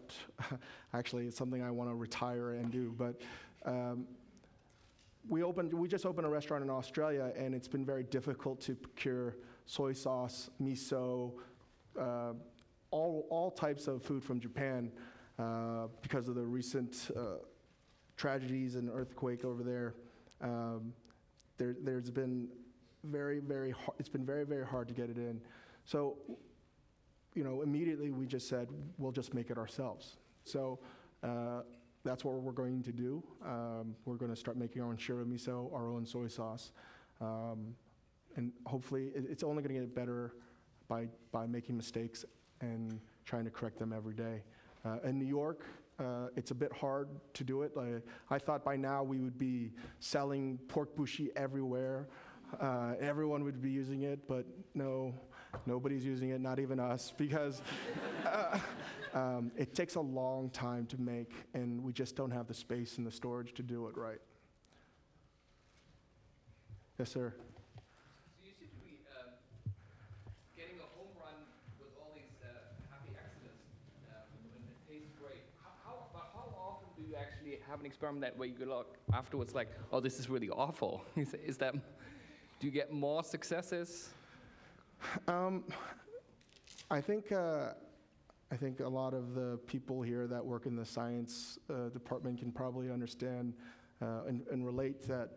actually it's something I want to retire and do. But um, we opened, we just opened a restaurant in Australia, and it's been very difficult to procure soy sauce, miso, uh, all all types of food from Japan uh, because of the recent uh, tragedies and earthquake over there. Um, there there's been very very hard, it's been very very hard to get it in. So you know, immediately we just said, we'll just make it ourselves. So uh, that's what we're going to do. Um, we're going to start making our own shiro miso, our own soy sauce. Um, and hopefully, it, it's only going to get better by, by making mistakes and trying to correct them every day. Uh, in New York, uh, it's a bit hard to do it. Like, I thought by now we would be selling pork bushi everywhere. Uh, everyone would be using it, but no, nobody's using it, not even us, because uh, um, it takes a long time to make, and we just don't have the space and the storage to do it right. Yes, sir. So you seem to be getting a home run with all these happy accidents, it tastes great. How, how, but how often do you actually have an experiment that where you look afterwards like, oh, this is really awful? is, is that, do you get more successes? Um, I think uh, I think a lot of the people here that work in the science uh, department can probably understand uh, and, and relate that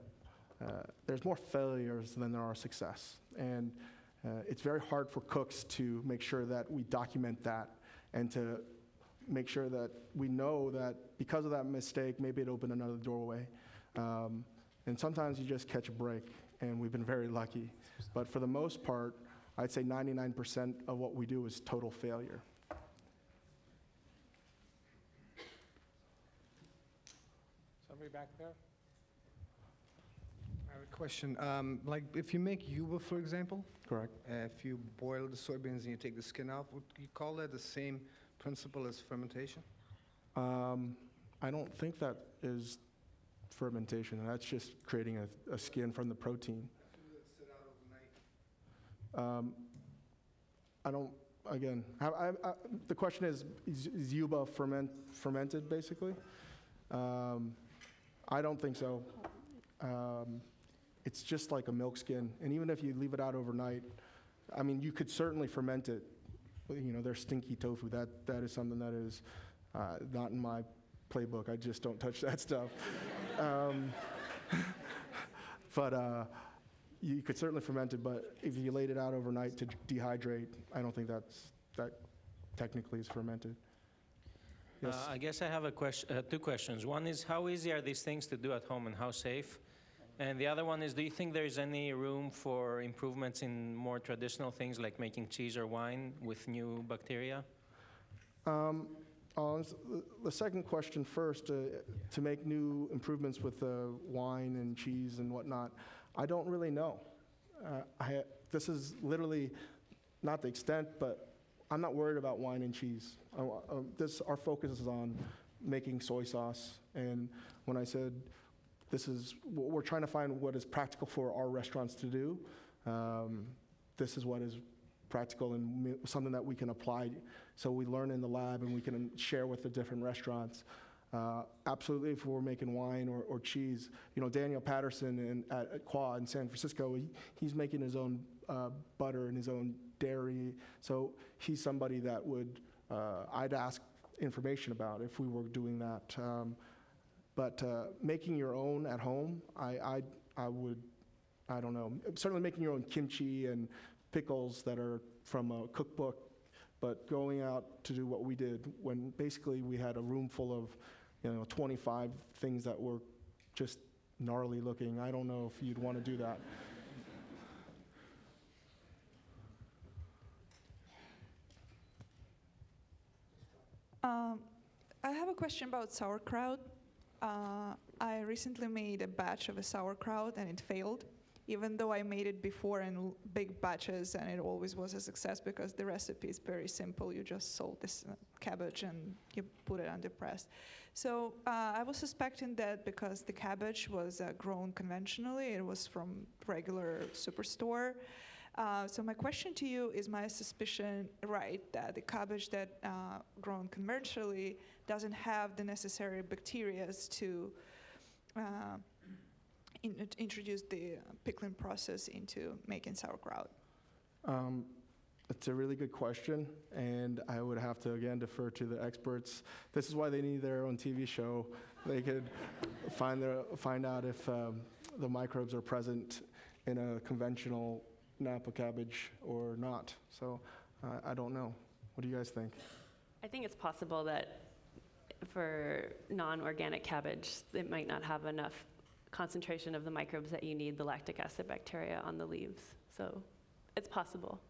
uh, there's more failures than there are success, and uh, it's very hard for cooks to make sure that we document that and to make sure that we know that because of that mistake, maybe it opened another doorway. Um, and sometimes you just catch a break, and we've been very lucky. But for the most part, I'd say 99% of what we do is total failure. Somebody back there? I have a question. Um, like, if you make yuba, for example, Correct. uh, if you boil the soybeans and you take the skin off, would you call that the same principle as fermentation? Um, I don't think that is fermentation. That's just creating a, a skin from the protein. Um, I don't, again, I, I, I, the question is, is, is yuba ferment, fermented, basically? Um, I don't think so. Um, it's just like a milk skin, and even if you leave it out overnight, I mean, you could certainly ferment it. You know, there's stinky tofu. That that is something that is uh, not in my playbook. I just don't touch that stuff. um, but uh, you could certainly ferment it. But if you laid it out overnight to dehydrate, I don't think that's that technically is fermented. Yes. Uh, I guess I have a question, uh, two questions. One is how easy are these things to do at home and how safe? And the other one is do you think there's any room for improvements in more traditional things like making cheese or wine with new bacteria? Um, the- the second question first, uh, to make new improvements with uh, wine and cheese and whatnot, I don't really know. Uh, I, this is literally not the extent, but I'm not worried about wine and cheese. I um, this, our focus is on making soy sauce, and when I said this is, we're trying to find what is practical for our restaurants to do. Um, this is what is practical and something that we can apply. So we learn in the lab and we can share with the different restaurants. Uh, absolutely, if we're making wine or, or cheese, you know, Daniel Patterson in, at, at Coi in San Francisco, he, he's making his own uh, butter and his own dairy. So he's somebody that would, uh, I'd ask information about if we were doing that. Um, but uh, making your own at home, I, I, I would, I don't know. Certainly making your own kimchi and pickles that are from a cookbook, but going out to do what we did when basically we had a room full of, you know, 25 things that were just gnarly looking. I don't know if you'd want to do that. Um, I have a question about sauerkraut. Uh, I recently made a batch of a sauerkraut and it failed, even though I made it before in big batches and it always was a success because the recipe is very simple. You just salt this uh, cabbage and you put it under press. So uh, I was suspecting that because the cabbage was uh, grown conventionally, it was from regular superstore. Uh, so my question to you is: My suspicion right that the cabbage that uh, grown conventionally doesn't have the necessary bacteria to uh, in, introduce the pickling process into making sauerkraut? Um, It's a really good question, and I would have to again defer to the experts. This is why they need their own TV show. They could find their, find out if um, the microbes are present in a conventional Napa cabbage or not. So uh, I don't know. What do you guys think? I think it's possible that for non-organic cabbage, it might not have enough concentration of the microbes that you need, the lactic acid bacteria on the leaves. So it's possible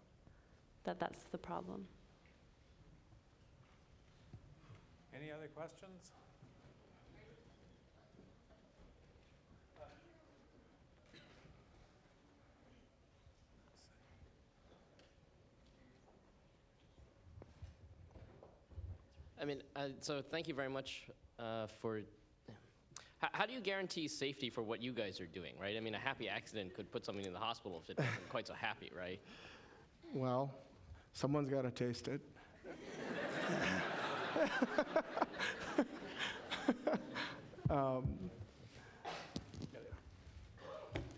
that that's the problem. Any other questions? I mean, uh, so thank you very much uh, for. How, how do you guarantee safety for what you guys are doing, right? I mean, a happy accident could put somebody in the hospital if it wasn't quite so happy, right? Well, someone's got to taste it. um,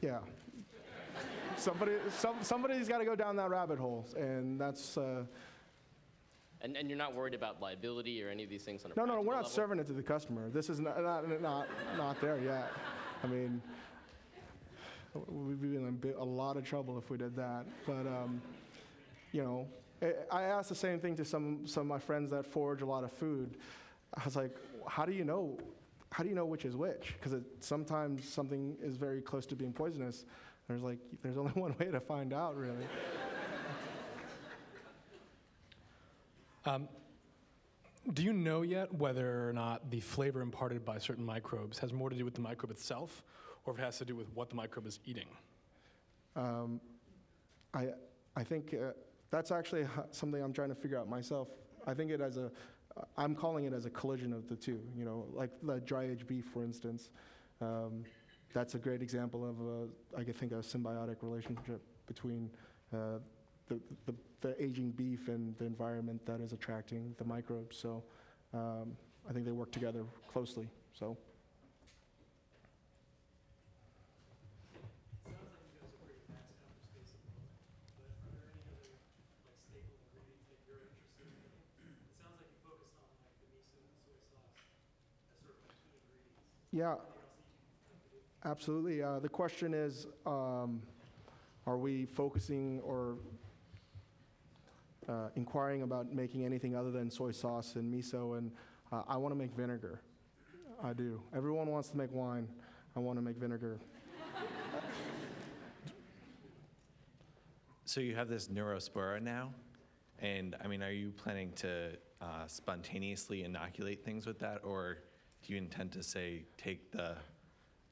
yeah. Somebody, some, somebody's got to go down that rabbit hole, and that's. Uh, And, and you're not worried about liability or any of these things on a no, no, no, we're not level? serving it to the customer. This is not, not, not, not there yet. I mean, we'd be in a, bit, a lot of trouble if we did that. But, um, you know, I- I asked the same thing to some, some of my friends that forage a lot of food. I was like, how do you know, how do you know which is which? Because sometimes something is very close to being poisonous. There's like, there's only one way to find out, really. Um, do you know yet whether or not the flavor imparted by certain microbes has more to do with the microbe itself, or if it has to do with what the microbe is eating? Um, I, I think uh, that's actually something I'm trying to figure out myself. I think it as a, I'm calling it as a collision of the two. You know, like the dry aged beef, for instance. Um, that's a great example of a, I could think a symbiotic relationship between uh, the, the, the aging beef and the environment that is attracting the microbes. So um, I think they work together closely. So. Yeah, absolutely. Uh, the question is, um, are we focusing or uh, inquiring about making anything other than soy sauce and miso? And uh, I want to make vinegar. I do. Everyone wants to make wine. I want to make vinegar. So you have this neurospora now, and I mean, are you planning to uh, spontaneously inoculate things with that, or do you intend to say take the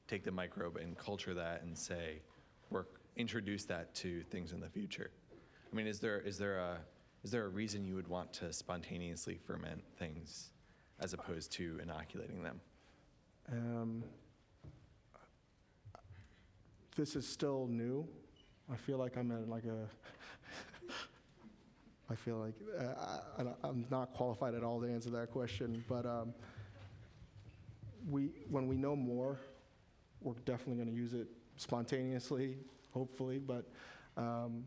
take the microbe and culture that and say work introduce that to things in the future? I mean, is there is there a is there a reason you would want to spontaneously ferment things as opposed to inoculating them? Um, this is still new. I feel like I'm in like a. I feel like uh, I, I'm not qualified at all to answer that question, but um, we, when we know more, we're definitely going to use it spontaneously, hopefully, but um,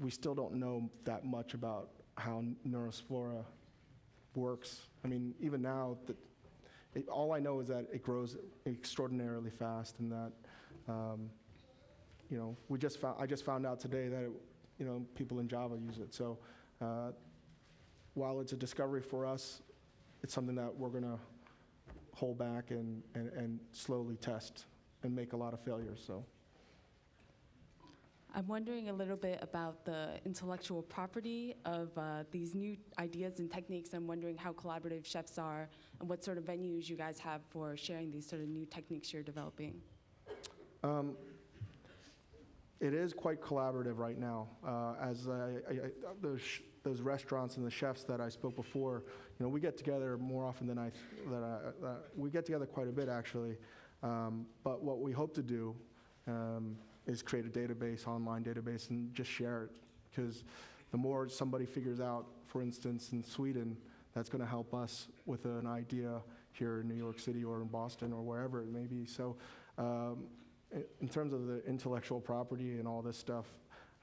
we still don't know that much about how Neurospora works. I mean, even now, the, it, all I know is that it grows extraordinarily fast, and that, um, you know, we just found, I just found out today that, it, you know, people in Java use it. So, uh, while it's a discovery for us, it's something that we're going to hold back and, and, and slowly test and make a lot of failures. So. I'm wondering a little bit about the intellectual property of uh, these new ideas and techniques. I'm wondering how collaborative chefs are and what sort of venues you guys have for sharing these sort of new techniques you're developing. Um, it is quite collaborative right now. Uh, as I, I, I, those, those restaurants and the chefs that I spoke before, you know, we get together more often than I, that I, we get together quite a bit actually. Um, but what we hope to do um, is create a database, online database, and just share it. Because the more somebody figures out, for instance, in Sweden, that's going to help us with an idea here in New York City or in Boston or wherever it may be. So, um, in- terms of the intellectual property and all this stuff,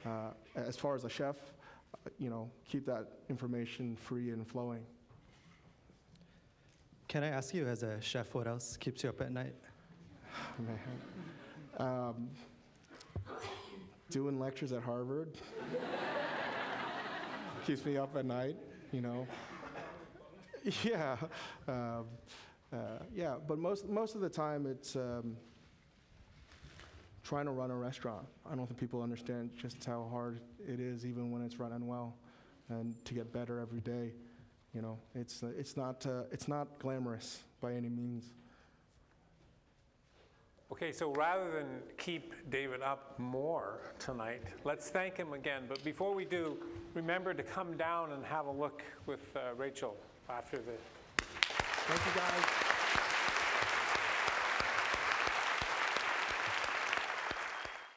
uh, as far as a chef, you know, keep that information free and flowing. Can I ask you, as a chef, what else keeps you up at night? Man. Um, doing lectures at Harvard keeps me up at night, you know. Yeah, um, uh, yeah, but most, most of the time it's um, trying to run a restaurant. I don't think people understand just how hard it is, even when it's running well, and to get better every day. You know, it's, uh, it's, not, uh, it's not glamorous by any means. Okay, so rather than keep David up more tonight, let's thank him again. But before we do, remember to come down and have a look with uh, Rachel after the. Thank you, guys.